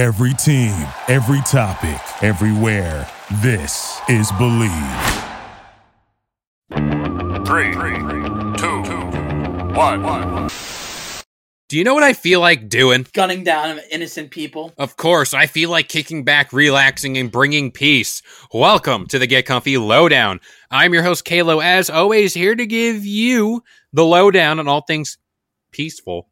Every team, every topic, everywhere. This is Bleav. Three, two, one. Do you know what I feel like doing? gunning down innocent people. Of course, I feel like kicking back, relaxing, and bringing peace. Welcome to the Get Comfy Lowdown. I'm your host, Kalo, as always, here to give you the lowdown on all things peaceful.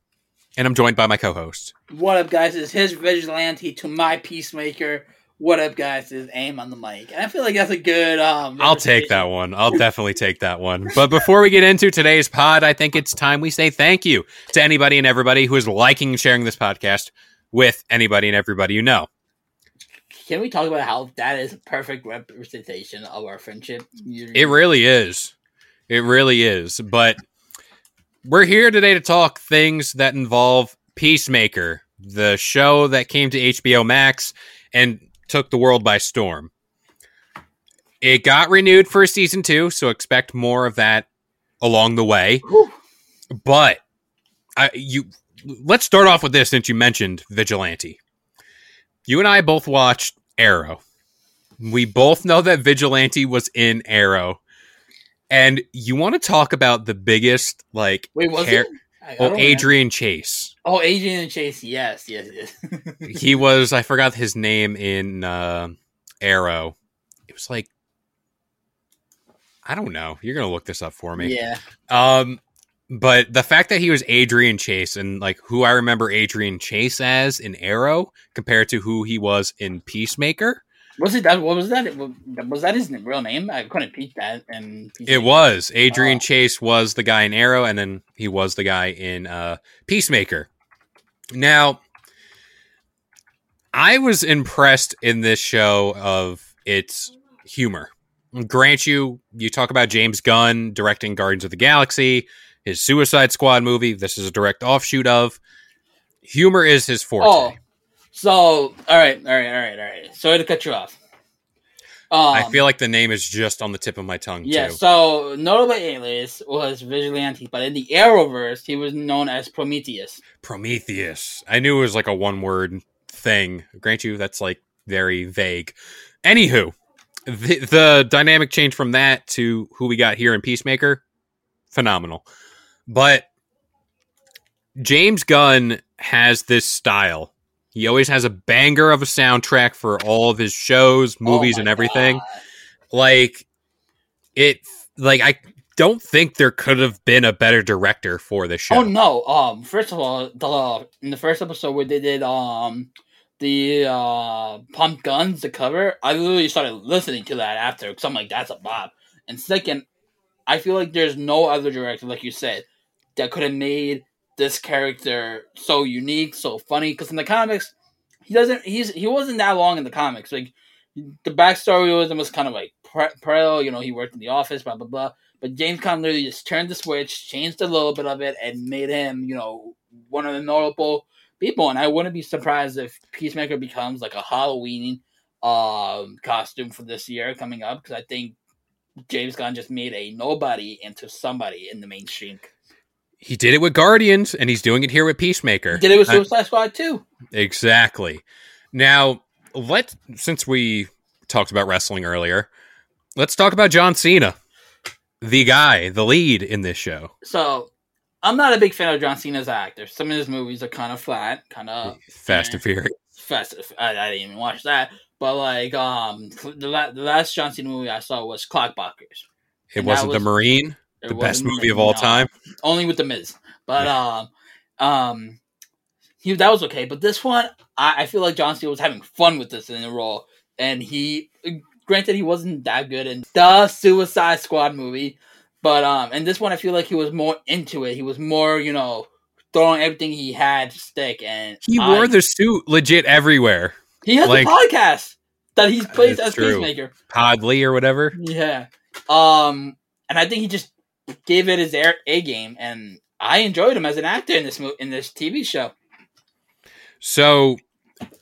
And I'm joined by my co host. What up, guys? Is his vigilante to my peacemaker. What up, guys? Is aim on the mic, and I feel like that's a good. Um, I'll take that one. I'll definitely take that one. But before we get into today's pod, I think it's time we say thank you to anybody and everybody who is liking and sharing this podcast with anybody and everybody you know. Can we talk about how that is a perfect representation of our friendship? It really is. It really is. But we're here today to talk things that involve Peacemaker, the show that came to HBO Max and took the world by storm. It got renewed for season two, so expect more of that along the way. Whew. But I you let's start off with this since you mentioned Vigilante. You and I both watched Arrow. We both know that Vigilante was in Arrow. And you want to talk about the biggest like Wait, was char- it? I- I Oh, don't Adrian Chase. Oh, Adrian Chase. Yes, yes, yes. He was I forgot his name in uh Arrow. It was like I don't know. You're gonna look this up for me. yeah. Um, but the fact that he was Adrian Chase and like who I remember Adrian Chase as in Arrow compared to who he was in Peacemaker, Was it that? What was that? Was that his real name? I couldn't peek that. And it was Adrian Oh. Chase was the guy in Arrow, and then he was the guy in uh, Peacemaker. Now, I was impressed in this show of its humor. Grant you, you talk about James Gunn directing Guardians of the Galaxy, his Suicide Squad movie. This is a direct offshoot of. Humor is his forte. Oh, so all right, all right, all right, all right. Sorry to cut you off. Um, I feel like the name is just on the tip of my tongue Yeah, too. so notable alias was visually Vigilante, but in the Arrowverse, he was known as Prometheus. Prometheus. I knew it was like a one word thing. Grant you, that's like very vague. Anywho, the, the dynamic change from that to who we got here in Peacemaker, phenomenal. But James Gunn has this style. He always has a banger of a soundtrack for all of his shows, movies, Oh and everything. God. Like it, like I don't think there could have been a better director for this show. Oh no! Um, first of all, the in the first episode where they did um the uh pump guns, the cover, I literally started listening to that after because I'm like, that's a bop. And second, I feel like there's no other director, like you said, that could have made this character so unique, so funny. Because in the comics, he doesn't. He's he wasn't that long in the comics. Like the backstory was was kind of like parallel. You know, he worked in the office, blah blah blah. But James Gunn literally just turned the switch, changed a little bit of it, and made him, you know, one of the notable people. And I wouldn't be surprised if Peacemaker becomes like a Halloween um costume for this year coming up because I think James Gunn just made a nobody into somebody in the mainstream. He did it with Guardians, and he's doing it here with Peacemaker. He did it with I- Suicide Squad too. exactly. Now, let since we talked about wrestling earlier, let's talk about John Cena, the guy, the lead in this show. So I'm not a big fan of John Cena as an actor. Some of his movies are kind of flat, kind of Fast and Furious. fast. I, I didn't even watch that. But like um, the, la- the last John Cena movie I saw was Clockbuckers. It wasn't the Marine, the best movie of all no, time. only with the Miz. But um, um, he that was okay. But this one, I, I feel like John Cena was having fun with this in the role, and he, granted, he wasn't that good in the Suicide Squad movie, but um, and this one, I feel like he was more into it. He was more, you know, throwing everything he had to stick, and He I- wore the suit legit everywhere. He has like- a podcast that he plays as true. Peacemaker. Podley or whatever. Yeah. Um, and I think he just gave it his air, A game, and I enjoyed him as an actor in this mo- in this TV show. So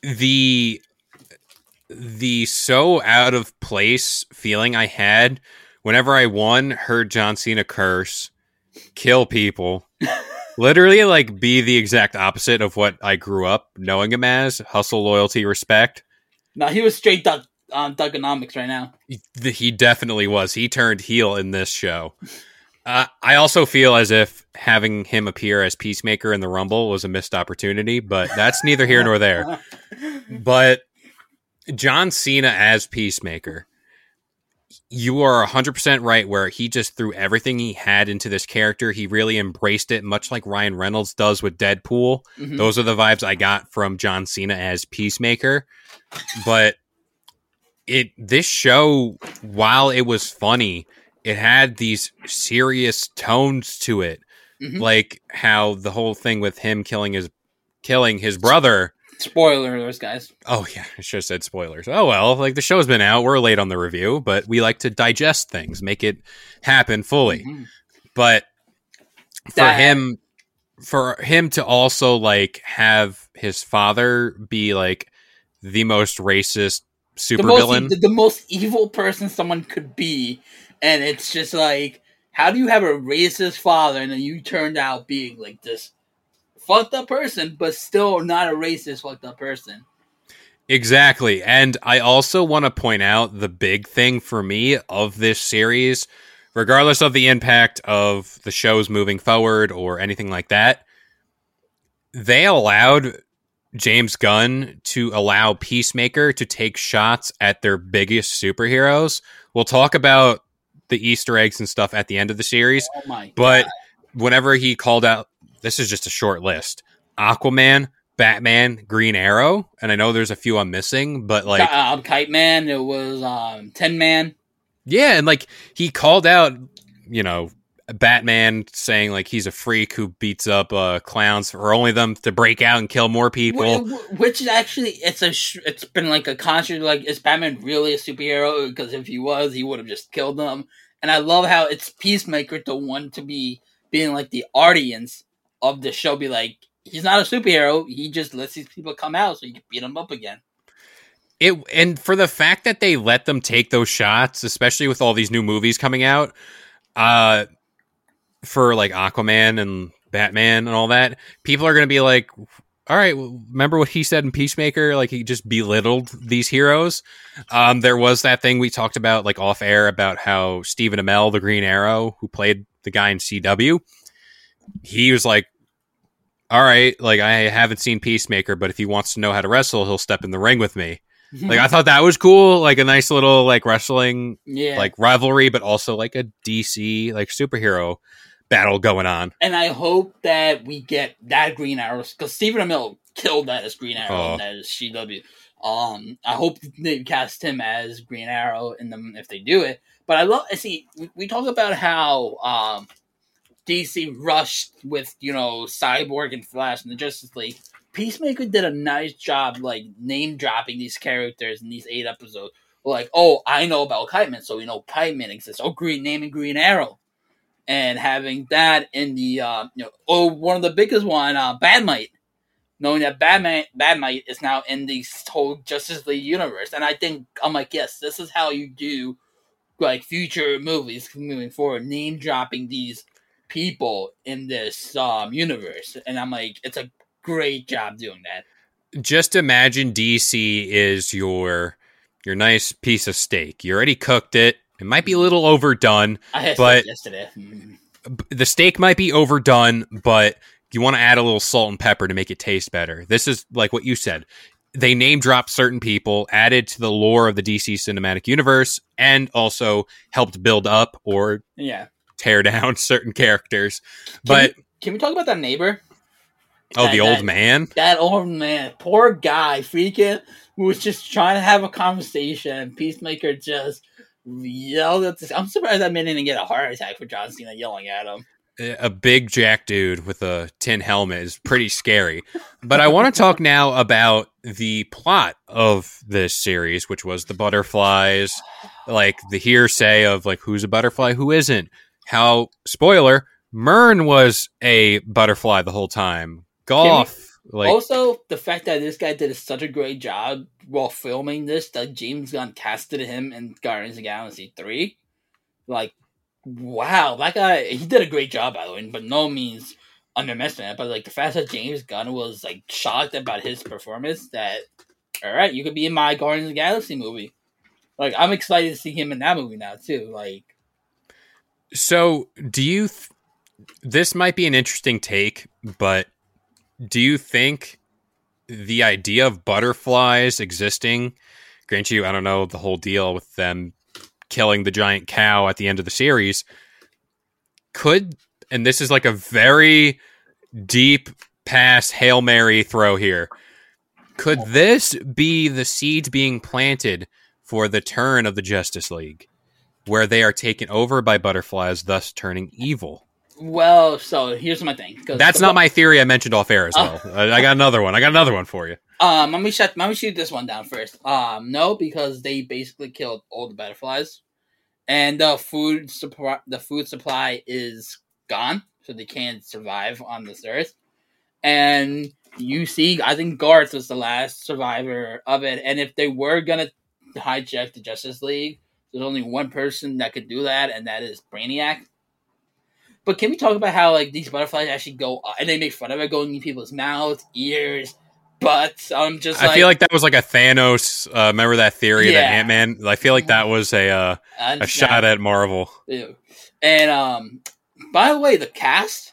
the the so out of place feeling I had whenever I won, heard John Cena curse, kill people, literally like be the exact opposite of what I grew up knowing him as: hustle, loyalty, respect. No, he was straight Doug, um, Thuganomics right now. He, he definitely was. He turned heel in this show. Uh, I also feel as if having him appear as Peacemaker in the Rumble was a missed opportunity, but that's neither here nor there. But John Cena as Peacemaker, you are 100% right where he just threw everything he had into this character. He really embraced it, much like Ryan Reynolds does with Deadpool. Mhm. Those are the vibes I got from John Cena as Peacemaker. But it this show, while it was funny, it had these serious tones to it. Mhm. Like how the whole thing with him killing his killing his brother. Spoiler alerts, guys. Oh yeah, I should have said spoilers. Oh well, like the show's been out. We're late on the review, but we like to digest things, make it happen fully. Mhm. But for That- him for him to also like have his father be like the most racist The most, supervillain. the, the most evil person someone could be, and it's just like, how do you have a racist father and then you turned out being like this fucked up person, but still not a racist fucked up person? Exactly. And I also want to point out the big thing for me of this series, regardless of the impact of the shows moving forward or anything like that, they allowed James Gunn to allow Peacemaker to take shots at their biggest superheroes. We'll talk about the Easter eggs and stuff at the end of the series, Oh my but whenever he called out, this is just a short list Aquaman, Batman, Green Arrow, and I know there's a few I'm missing, but like, um, Kite Man, it was um, Tin Man. yeah, and like he called out, you know, Batman saying like he's a freak who beats up uh, clowns for only them to break out and kill more people. Wh- wh- Which is actually it's a sh- it's been like a constant like is Batman really a superhero? Because if he was, he would have just killed them. And I love how it's Peacemaker the one to be being like the audience of the show. Be like he's not a superhero. He just lets these people come out so you can beat them up again. It and for the fact that they let them take those shots, especially with all these new movies coming out, uh, for like Aquaman and Batman and all that, people are going to be like, "All right, remember what he said in Peacemaker? Like he just belittled these heroes." Um, there was that thing we talked about like off air about how Stephen Amell, the Green Arrow, who played the guy in CW, he was like. All right, like I haven't seen Peacemaker, but if he wants to know how to wrestle, he'll step in the ring with me. Like I thought that was cool, like a nice little like wrestling yeah, like rivalry, but also like a DC like superhero battle going on. and I hope that we get that Green Arrow because Stephen Amell killed that as Green Arrow Oh. and that is CW. Um, I hope they cast him as Green Arrow in them if they do it. But I love see we, we talk about how um DC rushed with you know Cyborg and Flash and the Justice League. Peacemaker did a nice job like name dropping these characters in these eight episodes. Like, oh, I know about Kite Man, so we know Kite Man exists. Oh, Green naming Green Arrow and having that in the uh, you know oh one of the biggest one uh, Bat-Mite, knowing that Batman Bat-Mite is now in the whole Justice League universe, and I think I'm like yes, this is how you do like future movies moving forward, name dropping these people in this um, universe, and I'm like it's a great job doing that. Just imagine DC is your your nice piece of steak. You already cooked it. It might be a little overdone. I But- yesterday. The steak might be overdone, but you want to add a little salt and pepper to make it taste better. This is like what you said. They name dropped certain people, added to the lore of the DC cinematic universe, and also helped build up or Yeah, tear down certain characters. Can But we, can we talk about that neighbor? oh, that- the old that- man. That old man, poor guy, freaking was just trying to have a conversation, Peacemaker just yelled at this. I'm surprised that man didn't get a heart attack for John Cena yelling at him. a big jack dude with a tin helmet is pretty scary. But I want to talk now about the plot of this series, which was the butterflies, like the hearsay of like who's a butterfly, who isn't. How spoiler, Murn was a butterfly the whole time. Goff, like also, the fact that this guy did such a great job while filming this, that James Gunn casted him in Guardians of the Galaxy 3. Like, wow, that guy, he did a great job, by the way, but no means underestimate it, but like the fact that James Gunn was like shocked about his performance, that all right, you could be in my Guardians of the Galaxy movie. Like I'm excited to see him in that movie now too. Like So, do you? Th- this might be an interesting take, but do you think the idea of butterflies existing? Grant you, I don't know the whole deal with them killing the giant cow at the end of the series. Could and this is like a very deep pass hail mary throw here. Could this be the seeds being planted for the turn of the Justice League, where they are taken over by butterflies, thus turning evil? Well, so here's my thing. That's not my theory. I mentioned off air as well. I I got another one. I got another one for you. Um, let me shut. Let me shoot this one down first. Um, no, because they basically killed all the butterflies, and the food supply. The food supply is gone, so they can't survive on this earth. And you see, I think Garth was the last survivor of it. And if they were gonna hijack the Justice League, there's only one person that could do that, and that is Brainiac. But can we talk about how like these butterflies actually go uh, and they make fun of it going in people's mouths, ears, butts? I'm just I like, feel like that was like a Thanos. Uh, remember that theory Yeah. that Ant Man? I feel like that was a uh, a shot at Marvel. Ew. And um, by the way, the cast,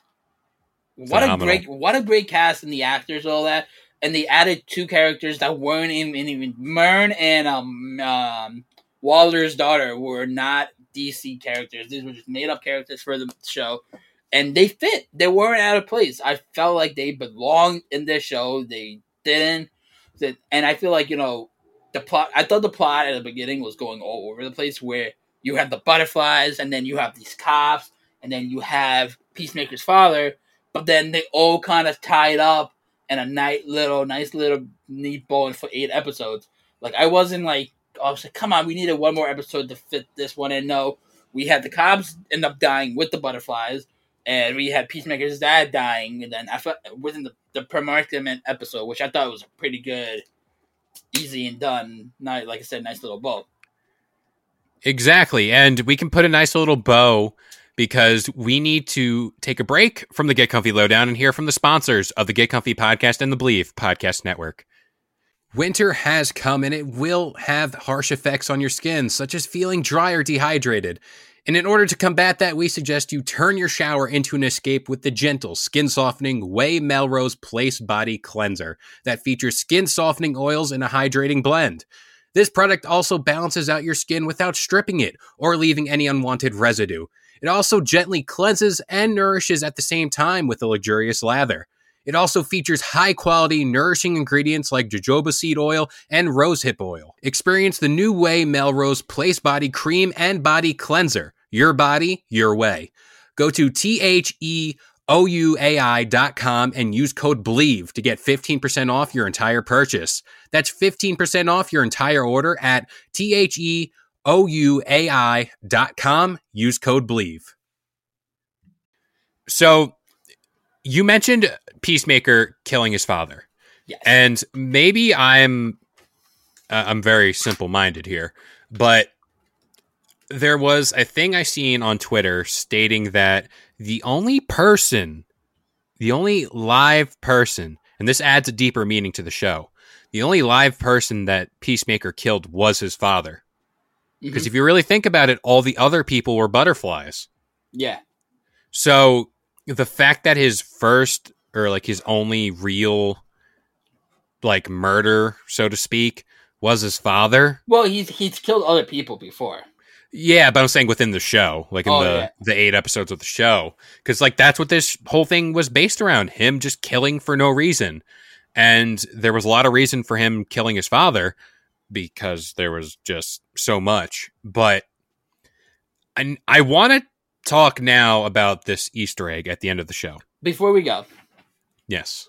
what Phenomenal. a great, what a great cast, and the actors, all that, and they added two characters that weren't in, in even Murn and um, um Waller's daughter were not DC characters. These were just made up characters for the show, and they fit. They weren't out of place. I felt like they belonged in this show. They didn't. And I feel like you know the plot. I thought the plot at the beginning was going all over the place, where you have the butterflies, and then you have these cops, and then you have Peacemaker's father, but then they all kind of tied up in a nice little, nice little neat bow for eight episodes. Like I wasn't like, I was like, come on, we needed one more episode to fit this one in. No, we had the cops end up dying with the butterflies, and we had Peacemaker's dad dying, and then I felt within the the penultimate episode, which I thought was pretty good, easy and done. Not like I said, nice little bow. Exactly. And we can put a nice little bow because we need to take a break from the Get Comfy Lowdown and hear from the sponsors of the Get Comfy podcast and the Bleav Podcast Network. Winter has come and it will have harsh effects on your skin, such as feeling dry or dehydrated. And in order to combat that, we suggest you turn your shower into an escape with the gentle, skin softening OUAI Melrose Place Body Cleanser that features skin softening oils and a hydrating blend. This product also balances out your skin without stripping it or leaving any unwanted residue. It also gently cleanses and nourishes at the same time with a luxurious lather. It also features high quality, nourishing ingredients like jojoba seed oil and rosehip oil. Experience the new OUAI Melrose Place Body Cream and Body Cleanser. Your body, your way. Go to T H E O U A I.com and use code BLEAV to get 15% off your entire purchase. That's 15% off your entire order at T H E O U A I.com. Use code BLEAV. So, you mentioned Peacemaker killing his father. Yes. And maybe I'm uh, I'm very simple minded here, but there was a thing I seen on Twitter stating that the only person, the only live person, and this adds a deeper meaning to the show. The only live person that Peacemaker killed was his father. Because Mhm. if you really think about it, all the other people were butterflies. yeah, So the fact that his first or like his only real like murder, so to speak, was his father. well, he's he's killed other people before. Yeah, but I'm saying within the show, like in Oh, the yeah. the eight episodes of the show, because like that's what this whole thing was based around him just killing for no reason, and there was a lot of reason for him killing his father because there was just so much. But I I want to talk now about this Easter egg at the end of the show. Before we go, Yes.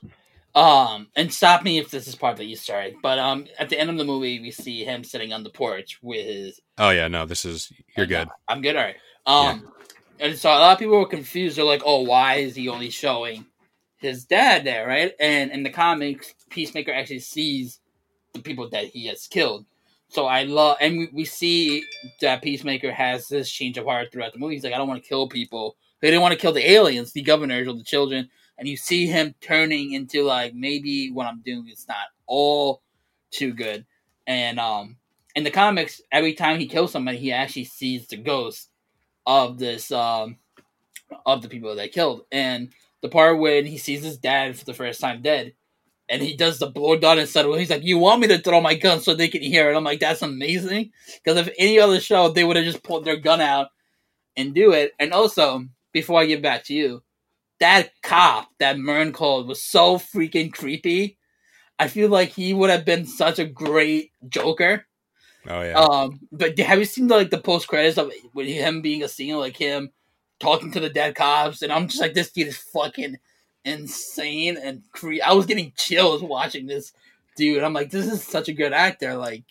um, and stop me if this is part of the Easter egg, but um, at the end of the movie, we see him sitting on the porch with his. Oh yeah, no, this is you're good. I'm good. All right. Um, and so a lot of people were confused. They're like, "Oh, why is he only showing his dad there?" Right? And in the comics, Peacemaker actually sees the people that he has killed. So I love, and we, we see that Peacemaker has this change of heart throughout the movie. He's like, "I don't want to kill people." They didn't want to kill the aliens, the governors, or the children. and you see him turning into like maybe what I'm doing is not all too good. And um, in the comics, every time he kills somebody, he actually sees the ghost of this um of the people that killed. And the part when he sees his dad for the first time dead, and he does the blow dart instead of he's like, "You want me to throw my gun so they can hear it?" I'm like, "That's amazing." Because if any other show, they would have just pulled their gun out and do it. And also, before I get back to you, that cop that Murn called was so freaking creepy. I feel like he would have been such a great Joker. Oh yeah. Um, but have you seen the, like the post credits of with him being a scene like him talking to the dead cops? And I'm just like, this dude is fucking insane and cre- I was getting chills watching this dude. I'm like, this is such a good actor. Like,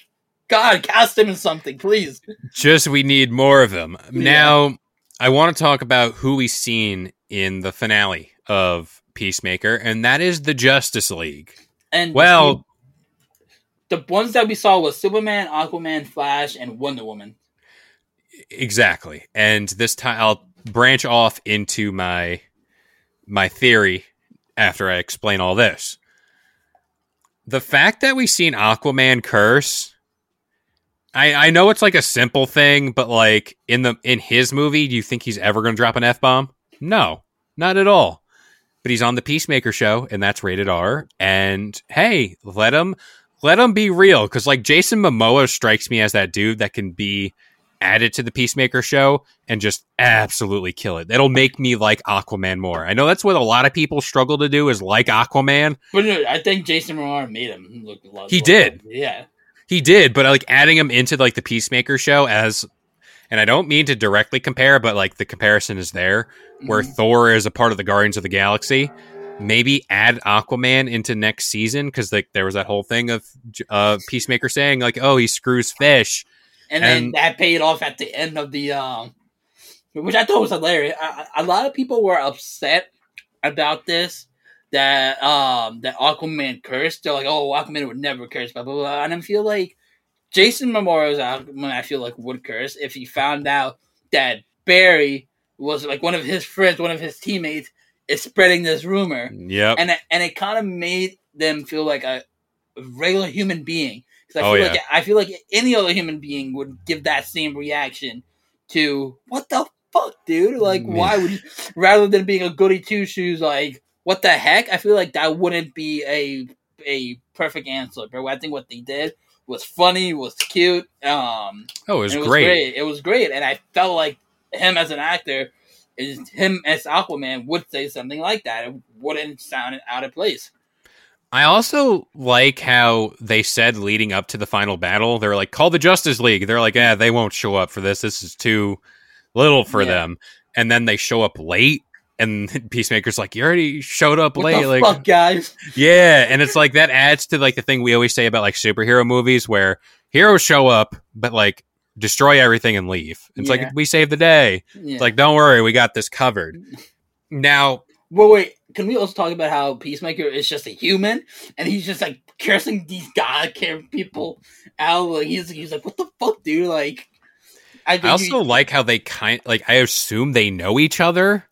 God, cast him in something, please. Just we need more of them. Now, I want to talk about who we've seen in the finale of Peacemaker, and that is the Justice League. And Well, the, the ones that we saw was Superman, Aquaman, Flash, and Wonder Woman. exactly. And this time I'll branch off into my my theory after I explain all this. The fact that we've seen Aquaman curse I, I know it's like a simple thing, but like in the in his movie, do you think he's ever to drop an f bomb? No, not at all. But he's on the Peacemaker show, and that's rated R. And hey, let him let him be real, because like Jason Momoa strikes me as that dude that can be added to the Peacemaker show and just absolutely kill it. That'll make me like Aquaman more. I know that's what a lot of people struggle to do is like Aquaman. But no, I think Jason Momoa made him look a lot. He did. Yeah. He did, but like adding him into like the Peacemaker show as and I don't mean to directly compare, but like the comparison is there where Mhm. Thor is a part of the Guardians of the Galaxy. Maybe add Aquaman into next season because like there was that whole thing of uh, Peacemaker saying like, "Oh, he screws fish." And then And- that paid off at the end of the um, which I thought was hilarious. I, a lot of people were upset about this that um that Aquaman cursed. They're like, oh, Aquaman would never curse, blah blah blah. And I feel like Jason Momoa's Aquaman, I feel like would curse if he found out that Barry was like one of his friends, one of his teammates, is spreading this rumor Yeah, and it, and it kind of made them feel like a regular human being. I Oh, feel yeah. like I feel like any other human being would give that same reaction to what the fuck, dude. Like, Yeah. why would you? Rather than being a goody two shoes, like what the heck? I feel like that wouldn't be a a perfect answer. But I think what they did was funny, was cute. Um, oh, it was, it was great. great. It was great, and I felt like him as an actor, is him as Aquaman would say something like that. It wouldn't sound out of place. I also like how they said leading up to the final battle, they're like, call the Justice League. They're like, yeah, they won't show up for this. This is too little for Yeah. them. And then they show up late, and Peacemaker's like, you already showed up What late. the like, fuck, guys? yeah. And it's like, that adds to like the thing we always say about like superhero movies where heroes show up, but like destroy everything and leave. It's Yeah. like, we saved the day. Yeah. It's like, don't worry, we got this covered. Now, well, wait. Can we also talk about how Peacemaker is just a human, and he's just like cursing these god people out? Like he's he's like, what the fuck, dude? Like, I, I also like how they kind like I assume they know each other,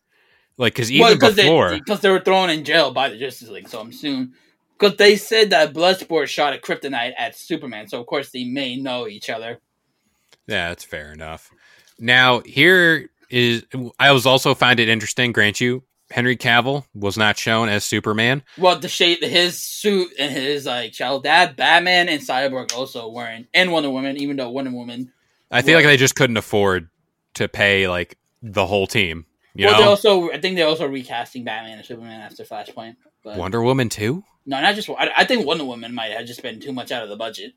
like because even because before, they, because they were thrown in jail by the Justice League. So I'm soon because they said that Bloodsport shot a kryptonite at Superman. So of course they may know each other. yeah, that's fair enough. Now here is I was also find it interesting. Grant you, Henry Cavill was not shown as Superman. Well, the shape, his suit and his like child dad, Batman and Cyborg also wearing, and Wonder Woman, even though Wonder Woman. I feel Right. like they just couldn't afford to pay like the whole team. You well, they also, I think they're also recasting Batman and Superman after Flashpoint. But Wonder Woman too. no, not just. I, I think Wonder Woman might have just been too much out of the budget.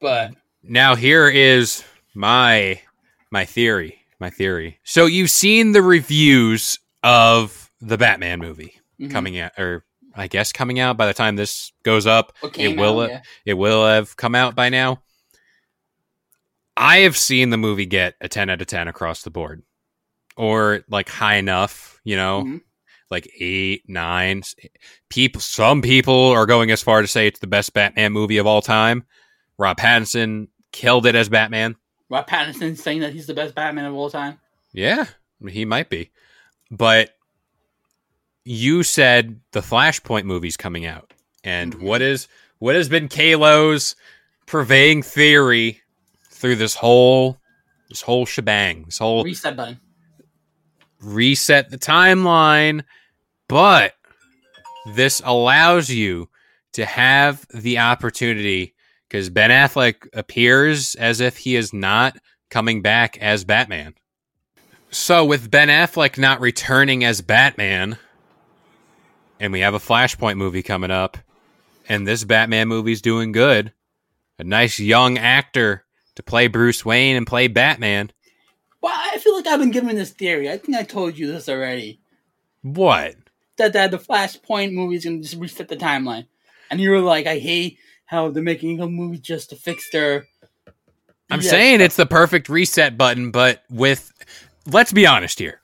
But Now here is my my theory. My theory. So you've seen the reviews of the Batman movie mhm. coming out, or I guess coming out by the time this goes up. It will out, yeah. it will have come out by now. I have seen the movie get a 10 out of 10 across the board. Or like high enough, you know, Mhm. like eight, nine. People some people are going as far to say it's the best Batman movie of all time. Rob Pattinson killed it as Batman. Rob Pattinson saying that he's the best Batman of all time. Yeah, he might be. But you said the Flashpoint movie's coming out, and mm-hmm. what is what has been Kalo's purveying theory through this whole this whole shebang, this whole Reset button. reset the timeline, but this allows you to have the opportunity because Ben Affleck appears as if he is not coming back as Batman. So, with Ben Affleck not returning as Batman, and we have a Flashpoint movie coming up, and this Batman movie's doing good, a nice young actor to play Bruce Wayne and play Batman. Well, I feel like I've been given this theory. I think I told you this already. What? That that the Flashpoint movie is gonna just reset the timeline, and you were like, "I hate how they're making a movie just to fix their." I'm Yes, saying it's the perfect reset button, but with let's be honest here.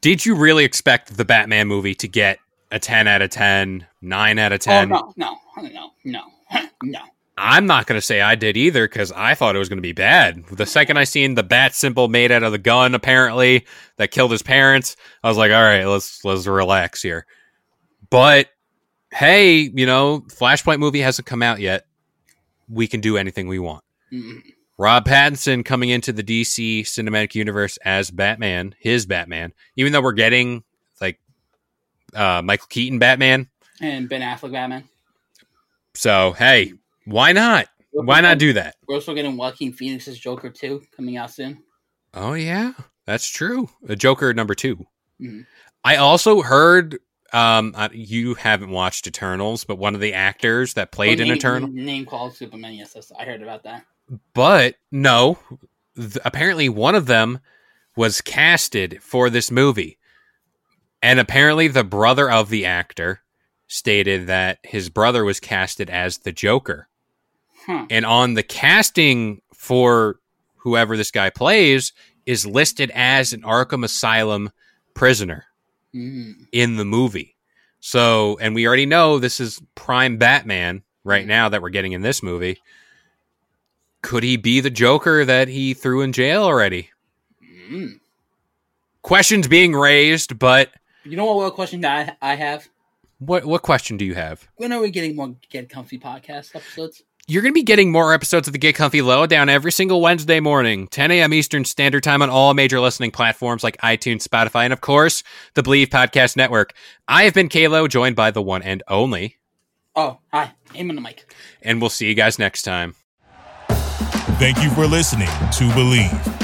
Did you really expect the Batman movie to get a 10 out of 10, 9 out of 10? Oh no, no, no, no, no. I'm not going to say I did either because I thought it was going to be bad. The second I seen the bat symbol made out of the gun, apparently that killed his parents, I was like, all right, let's let's relax here. But hey, you know, Flashpoint movie hasn't come out yet. We can do anything we want. Mm. Rob Pattinson coming into the DC cinematic universe as Batman, his Batman, even though we're getting uh, Michael Keaton Batman. And Ben Affleck Batman. So hey, why not? Why not do that? We're also getting Joaquin Phoenix's Joker 2 coming out soon. Oh yeah, that's true. A Joker number 2 Mhm. I also heard um uh, you haven't watched Eternals, but one of the actors that played Oh, in name, Eternal, Name called Superman. Yes, I heard about that. but no, th- apparently one of them was casted for this movie. And apparently the brother of the actor stated that his brother was casted as the Joker. Huh. And on the casting for whoever this guy plays is listed as an Arkham Asylum prisoner Mm. in the movie. So, and we already know this is prime Batman right now that we're getting in this movie. Could he be the Joker that he threw in jail already? Mm. Questions being raised, but You know what, what question that I, I have? what what question do you have? When are we getting more Get Comfy podcast episodes? You're going to be getting more episodes of the Get Comfy Lowdown every single Wednesday morning, 10 a.m. Eastern Standard Time on all major listening platforms like iTunes, Spotify, and of course, the Bleav Podcast Network. I have been Kalo, joined by the one and only, Oh, hi. Aim on the mic. and we'll see you guys next time. Thank you for listening to Bleav.